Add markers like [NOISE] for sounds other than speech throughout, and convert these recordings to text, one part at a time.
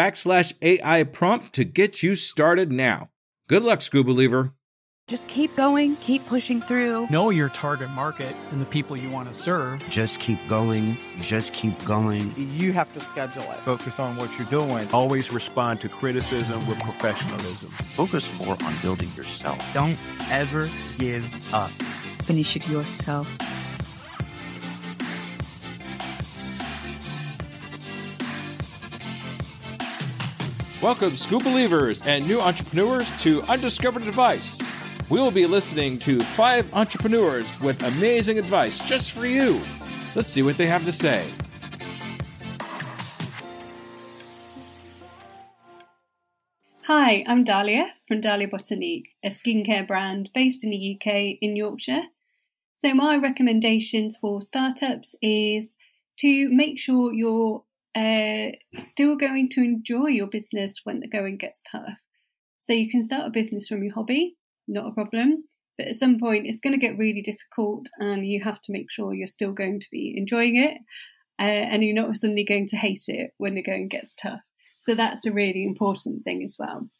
backslash AI prompt to get you started now. Good luck, School Believer. Just keep going, keep pushing through. Know your target market and the people you want to serve. Just keep going, just keep going. You have to schedule it. Focus on what you're doing. Always respond to criticism with professionalism. Focus more on building yourself. Don't ever give up. Finish it yourself. Welcome, School Believers and new entrepreneurs to Undiscovered Advice. We will be listening to five entrepreneurs with amazing advice just for you. Let's see what they have to say. Hi, I'm Dalia from Dalia Botanique, a skincare brand based in the UK in Yorkshire. So, my recommendations for startups is to make sure you're uh, still going to enjoy your business when the going gets tough. So, you can start a business from your hobby, not a problem. But at some point, it's going to get really difficult, and you have to make sure you're still going to be enjoying it, uh, and you're not suddenly going to hate it when the going gets tough. So that's a really important thing as well.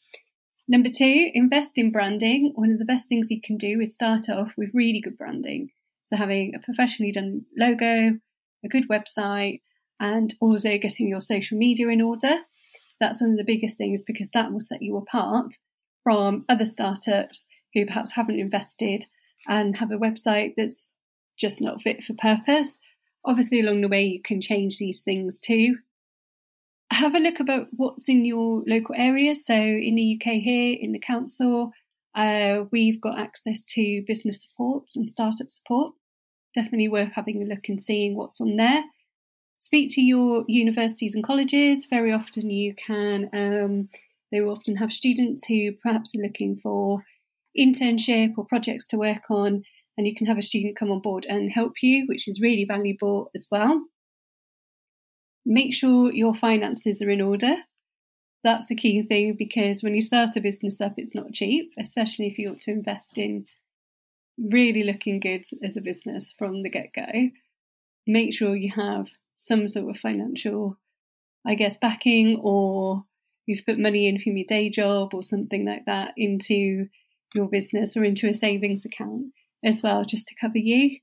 Number two, invest in branding. One of the best things you can do is start off with really good branding. So having a professionally done logo, a good website, and also getting your social media in order. That's one of the biggest things because that will set you apart from other startups who perhaps haven't invested and have a website that's just not fit for purpose. Obviously, along the way, you can change these things too. Have a look about what's in your local area. So, in the UK, here in the council, uh, we've got access to business support and startup support. Definitely worth having a look and seeing what's on there. Speak to your universities and colleges. Very often, you can, um, they will often have students who perhaps are looking for internship or projects to work on, and you can have a student come on board and help you, which is really valuable as well. Make sure your finances are in order. That's a key thing because when you start a business up, it's not cheap, especially if you want to invest in really looking good as a business from the get go. Make sure you have some sort of financial, I guess, backing or you've put money in from your day job or something like that into your business or into a savings account as well, just to cover you.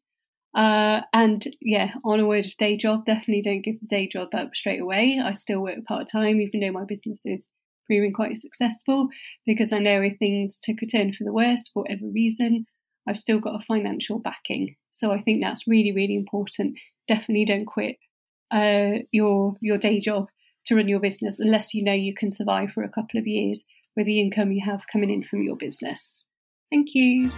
Uh, and yeah, on a word of day job, definitely don't give the day job up straight away. I still work part time, even though my business is proving quite successful, because I know if things took a turn for the worse for whatever reason, I've still got a financial backing. So I think that's really, really important. Definitely don't quit uh, your your day job to run your business unless you know you can survive for a couple of years with the income you have coming in from your business. Thank you.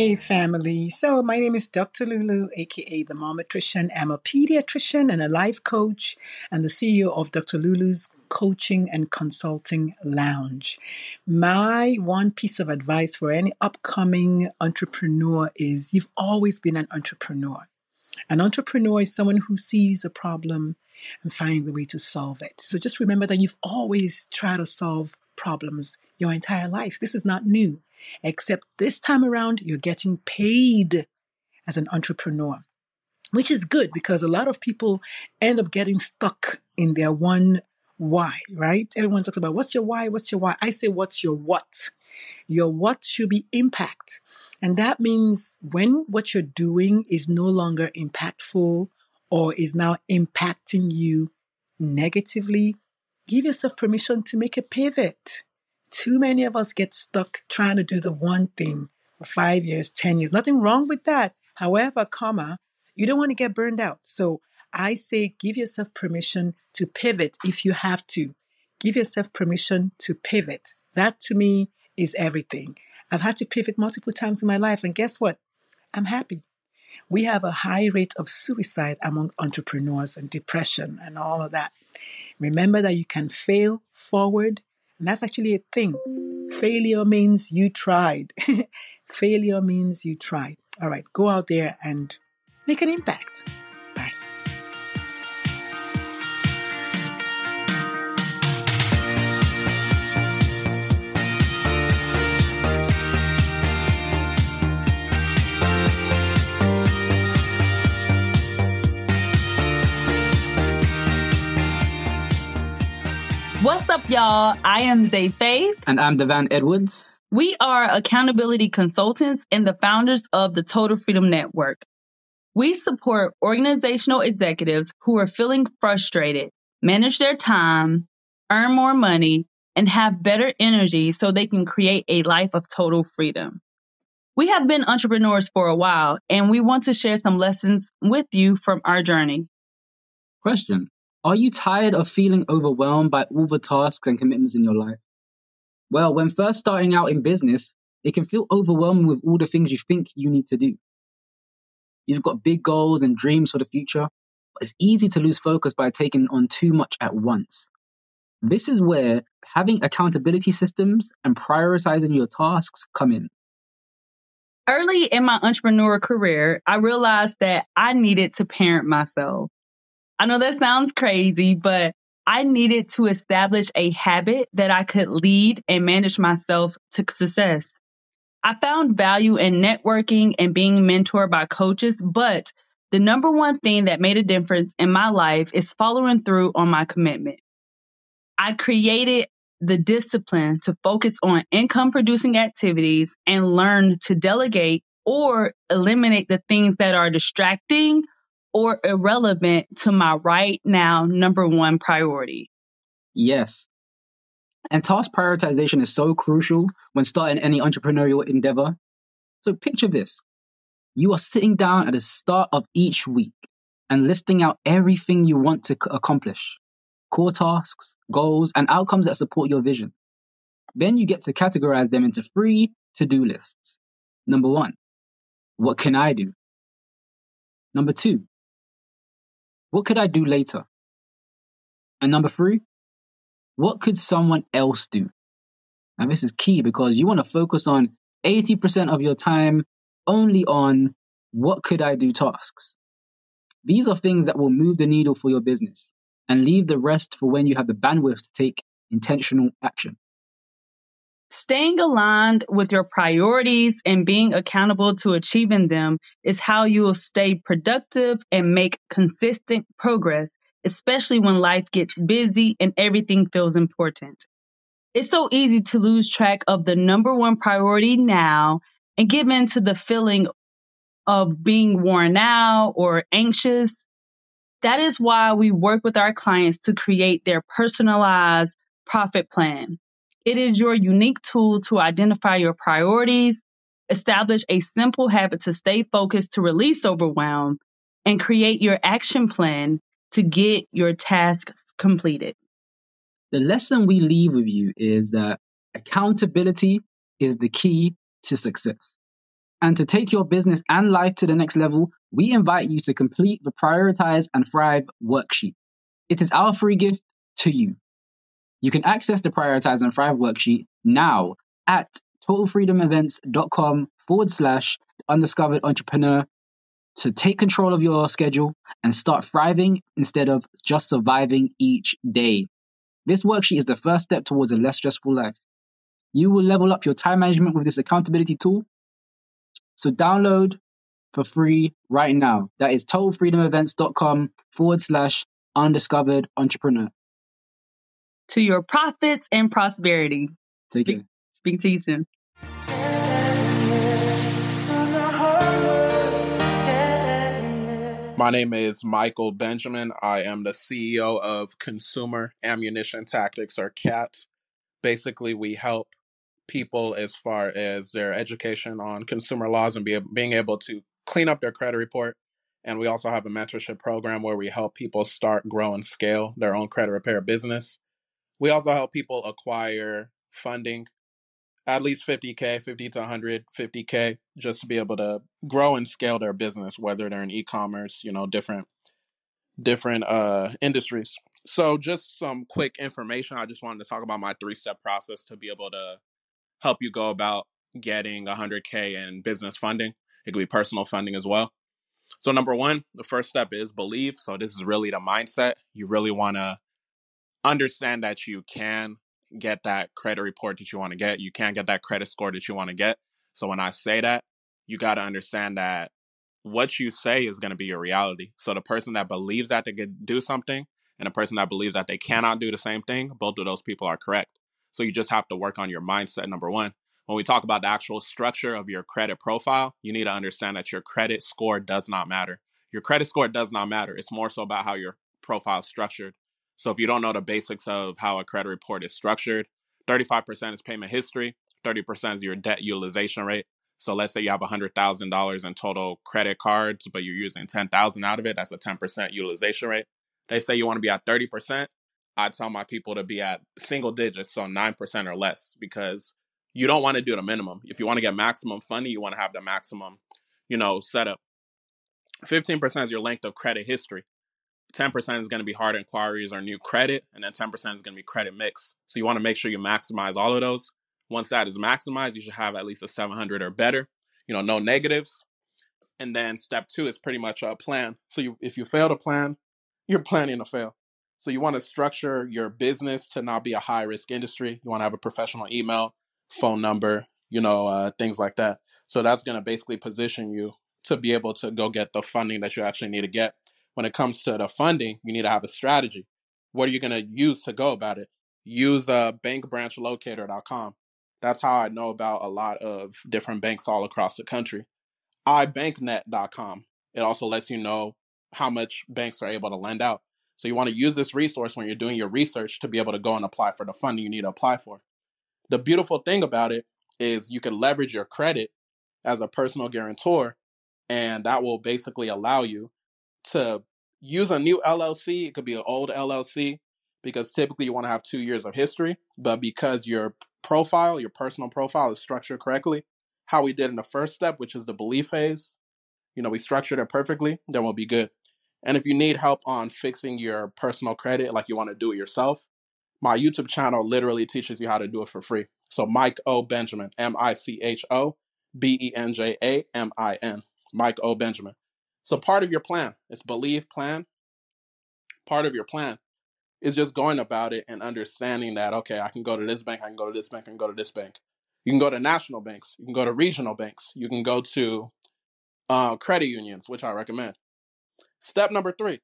Hey, family. So, my name is Dr. Lulu, aka the Momatrician. I'm a pediatrician and a life coach, and the CEO of Dr. Lulu's Coaching and Consulting Lounge. My one piece of advice for any upcoming entrepreneur is you've always been an entrepreneur. An entrepreneur is someone who sees a problem and finds a way to solve it. So, just remember that you've always tried to solve problems your entire life. This is not new. Except this time around, you're getting paid as an entrepreneur, which is good because a lot of people end up getting stuck in their one why, right? Everyone talks about what's your why, what's your why. I say, what's your what? Your what should be impact. And that means when what you're doing is no longer impactful or is now impacting you negatively, give yourself permission to make a pivot. Too many of us get stuck trying to do the one thing for five years, 10 years. Nothing wrong with that. However, comma, you don't want to get burned out. So I say give yourself permission to pivot if you have to. Give yourself permission to pivot. That to me is everything. I've had to pivot multiple times in my life, and guess what? I'm happy We have a high rate of suicide among entrepreneurs and depression and all of that. Remember that you can fail forward, and that's actually a thing. Failure means you tried. [LAUGHS] Failure means you tried. All right, go out there and make an impact. What's up, y'all? I am Xaye Faith. And I'm Devann Edwards. We are accountability consultants and the founders of the Total Freedom Network. We support organizational executives who are feeling frustrated, manage their time, earn more money, and have better energy so they can create a life of total freedom. We have been entrepreneurs for a while and we want to share some lessons with you from our journey. Question Are you tired of feeling overwhelmed by all the tasks and commitments in your life? Well, when first starting out in business, it can feel overwhelming with all the things you think you need to do. You've got big goals and dreams for the future, but it's easy to lose focus by taking on too much at once. This is where having accountability systems and prioritizing your tasks come in. Early in my entrepreneur career, I realized that I needed to parent myself. I know that sounds crazy, but I needed to establish a habit that I could lead and manage myself to success. I found value in networking and being mentored by coaches, but the number one thing that made a difference in my life is following through on my commitment. I created the discipline to focus on income producing activities and learn to delegate or eliminate the things that are distracting or irrelevant to my right now number one priority. Yes. And task prioritization is so crucial when starting any entrepreneurial endeavor. So picture this. You are sitting down at the start of each week and listing out everything you want to accomplish core tasks, goals, and outcomes that support your vision. Then you get to categorize them into three to do lists. Number one, what can I do? Number two, what could I do later? And number three, what could someone else do? And this is key because you want to focus on 80% of your time only on what could I do tasks. These are things that will move the needle for your business and leave the rest for when you have the bandwidth to take intentional action. Staying aligned with your priorities and being accountable to achieving them is how you will stay productive and make consistent progress, especially when life gets busy and everything feels important. It's so easy to lose track of the number one priority now and give in to the feeling of being worn out or anxious. That is why we work with our clients to create their personalized profit plan. It is your unique tool to identify your priorities, establish a simple habit to stay focused to release overwhelm, and create your action plan to get your tasks completed. The lesson we leave with you is that accountability is the key to success. And to take your business and life to the next level, we invite you to complete the Prioritize and Thrive worksheet. It is our free gift to you. You can access the Prioritize and Thrive worksheet now at totalfreedomevents.com forward slash undiscovered entrepreneur to take control of your schedule and start thriving instead of just surviving each day. This worksheet is the first step towards a less stressful life. You will level up your time management with this accountability tool. So download for free right now. That is totalfreedomevents.com forward slash undiscovered entrepreneur. To your profits and prosperity. Take care. Speak to you soon. My name is Michael Benjamin. I am the CEO of Consumer Ammunition Tactics, or CAT. Basically, we help people as far as their education on consumer laws and be, being able to clean up their credit report. And we also have a mentorship program where we help people start, grow, and scale their own credit repair business. We also help people acquire funding at least 50k 50 to 150k just to be able to grow and scale their business whether they're in e-commerce you know different different uh industries. So just some quick information i just wanted to talk about my three step process to be able to help you go about getting 100k in business funding. It could be personal funding as well. So number one the first step is believe. So this is really the mindset. You really want to understand that you can get that credit report that you want to get. You can get that credit score that you want to get. So when I say that, you got to understand that what you say is going to be your reality. So the person that believes that they could do something and the person that believes that they cannot do the same thing, both of those people are correct. So you just have to work on your mindset, number one. When we talk about the actual structure of your credit profile, you need to understand that your credit score does not matter. Your credit score does not matter. It's more so about how your profile is structured. So if you don't know the basics of how a credit report is structured, 35% is payment history, 30% is your debt utilization rate. So let's say you have $100,000 in total credit cards, but you're using 10,000 out of it, that's a 10% utilization rate. They say you want to be at 30%. I tell my people to be at single digits, so 9% or less, because you don't want to do the minimum. If you want to get maximum funding, you want to have the maximum, you know, setup. 15% is your length of credit history. 10% is going to be hard inquiries or new credit, and then 10% is going to be credit mix. So you want to make sure you maximize all of those. Once that is maximized, you should have at least a 700 or better. You know, no negatives. And then step two is pretty much a plan. So you, if you fail to plan, you're planning to fail. So you want to structure your business to not be a high risk industry. You want to have a professional email, phone number, you know, uh, things like that. So that's going to basically position you to be able to go get the funding that you actually need to get when it comes to the funding, you need to have a strategy. What are you going to use to go about it? Use a uh, bankbranchlocator.com. That's how I know about a lot of different banks all across the country. ibanknet.com. It also lets you know how much banks are able to lend out. So you want to use this resource when you're doing your research to be able to go and apply for the funding you need to apply for. The beautiful thing about it is you can leverage your credit as a personal guarantor, and that will basically allow you to use a new LLC. It could be an old LLC because typically you want to have two years of history. But because your profile, your personal profile is structured correctly, how we did in the first step, which is the belief phase, you know, we structured it perfectly, then we'll be good. And if you need help on fixing your personal credit, like you want to do it yourself, my YouTube channel literally teaches you how to do it for free. So Mike O. Benjamin, M I C H O B E N J A M I N, Mike O. Benjamin. So part of your plan is believe, plan. Part of your plan is just going about it and understanding that, okay, I can go to this bank, I can go to this bank, I can go to this bank. You can go to national banks, you can go to regional banks, you can go to uh, credit unions, which I recommend. Step number three,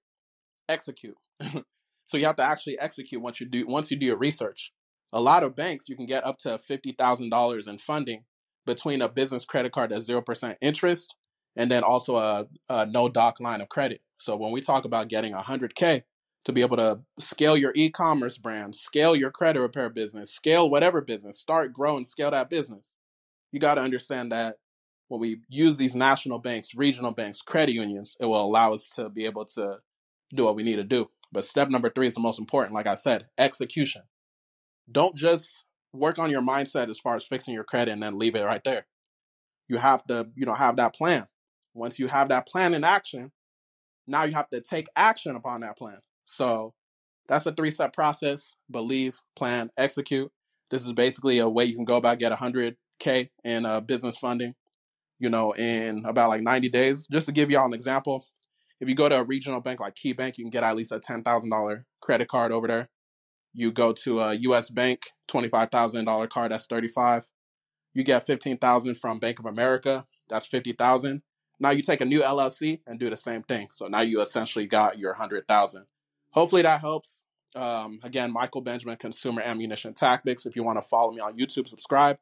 execute. [LAUGHS] so you have to actually execute once you do once you do your research. A lot of banks you can get up to fifty thousand dollars in funding between a business credit card at zero percent interest and then also a, a no doc line of credit. So when we talk about getting 100K to be able to scale your e commerce brand, scale your credit repair business, scale whatever business, start, grow, and scale that business, you got to understand that when we use these national banks, regional banks, credit unions, it will allow us to be able to do what we need to do. But step number three is the most important, like I said, execution. Don't just work on your mindset as far as fixing your credit and then leave it right there. You have to, you know, have that plan. Once you have that plan in action, now you have to take action upon that plan. So that's a three step process believe, plan, execute. This is basically a way you can go about get 100K in uh, business funding, you know, in about like 90 days. Just to give y'all an example, if you go to a regional bank like Key Bank, you can get at least a $10,000 credit card over there. You go to a US Bank, $25,000 card, that's 35. You get 15,000 from Bank of America, that's 50,000. Now you take a new LLC and do the same thing. So now you essentially got your hundred thousand. Hopefully that helps. Um, again, Michael Benjamin, Consumer Ammunition Tactics. If you want to follow me on YouTube, subscribe.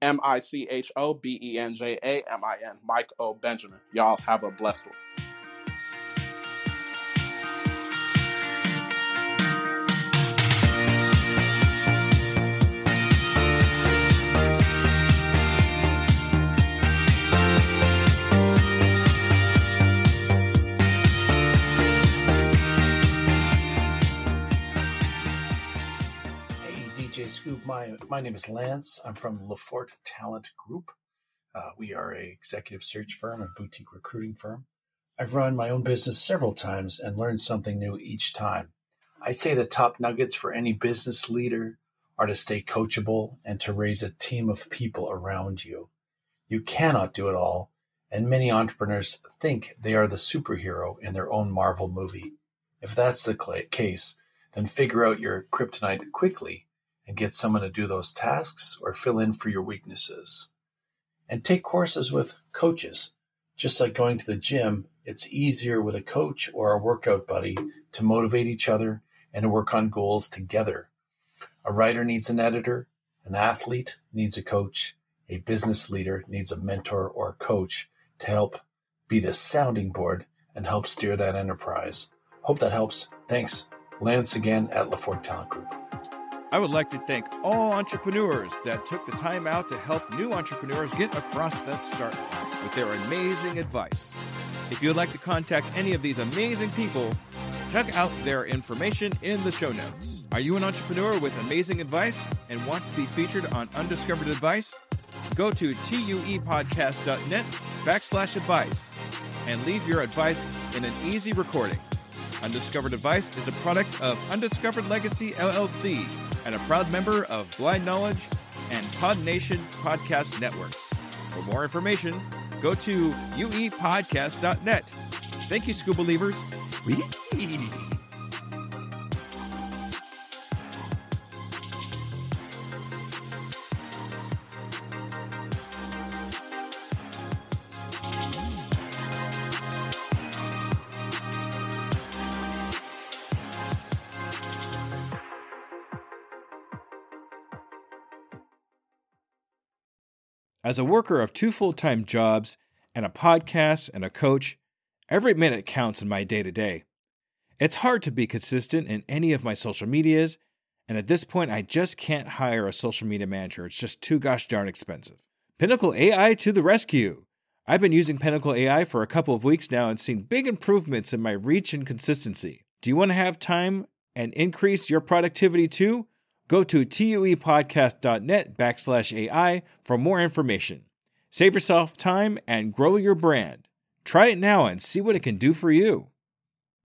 M I C H O B E N J A M I N. Mike O. Benjamin. Y'all have a blessed one. Scoop. My my name is Lance. I'm from Lefort Talent Group. Uh, we are a executive search firm and boutique recruiting firm. I've run my own business several times and learned something new each time. I'd say the top nuggets for any business leader are to stay coachable and to raise a team of people around you. You cannot do it all, and many entrepreneurs think they are the superhero in their own Marvel movie. If that's the case, then figure out your kryptonite quickly and get someone to do those tasks or fill in for your weaknesses. And take courses with coaches. Just like going to the gym, it's easier with a coach or a workout buddy to motivate each other and to work on goals together. A writer needs an editor, an athlete needs a coach, a business leader needs a mentor or a coach to help be the sounding board and help steer that enterprise. Hope that helps. Thanks. Lance again at LaForte Talent Group. I would like to thank all entrepreneurs that took the time out to help new entrepreneurs get across that start line with their amazing advice. If you'd like to contact any of these amazing people, check out their information in the show notes. Are you an entrepreneur with amazing advice and want to be featured on Undiscovered Advice? Go to tuepodcast.net backslash advice and leave your advice in an easy recording. Undiscovered Advice is a product of Undiscovered Legacy LLC and a proud member of Blind Knowledge and Pod Nation podcast networks. For more information, go to uepodcast.net. Thank you, Scuba Believers. As a worker of two full time jobs and a podcast and a coach, every minute counts in my day to day. It's hard to be consistent in any of my social medias, and at this point, I just can't hire a social media manager. It's just too gosh darn expensive. Pinnacle AI to the rescue! I've been using Pinnacle AI for a couple of weeks now and seen big improvements in my reach and consistency. Do you want to have time and increase your productivity too? Go to tuepodcast.net backslash AI for more information. Save yourself time and grow your brand. Try it now and see what it can do for you.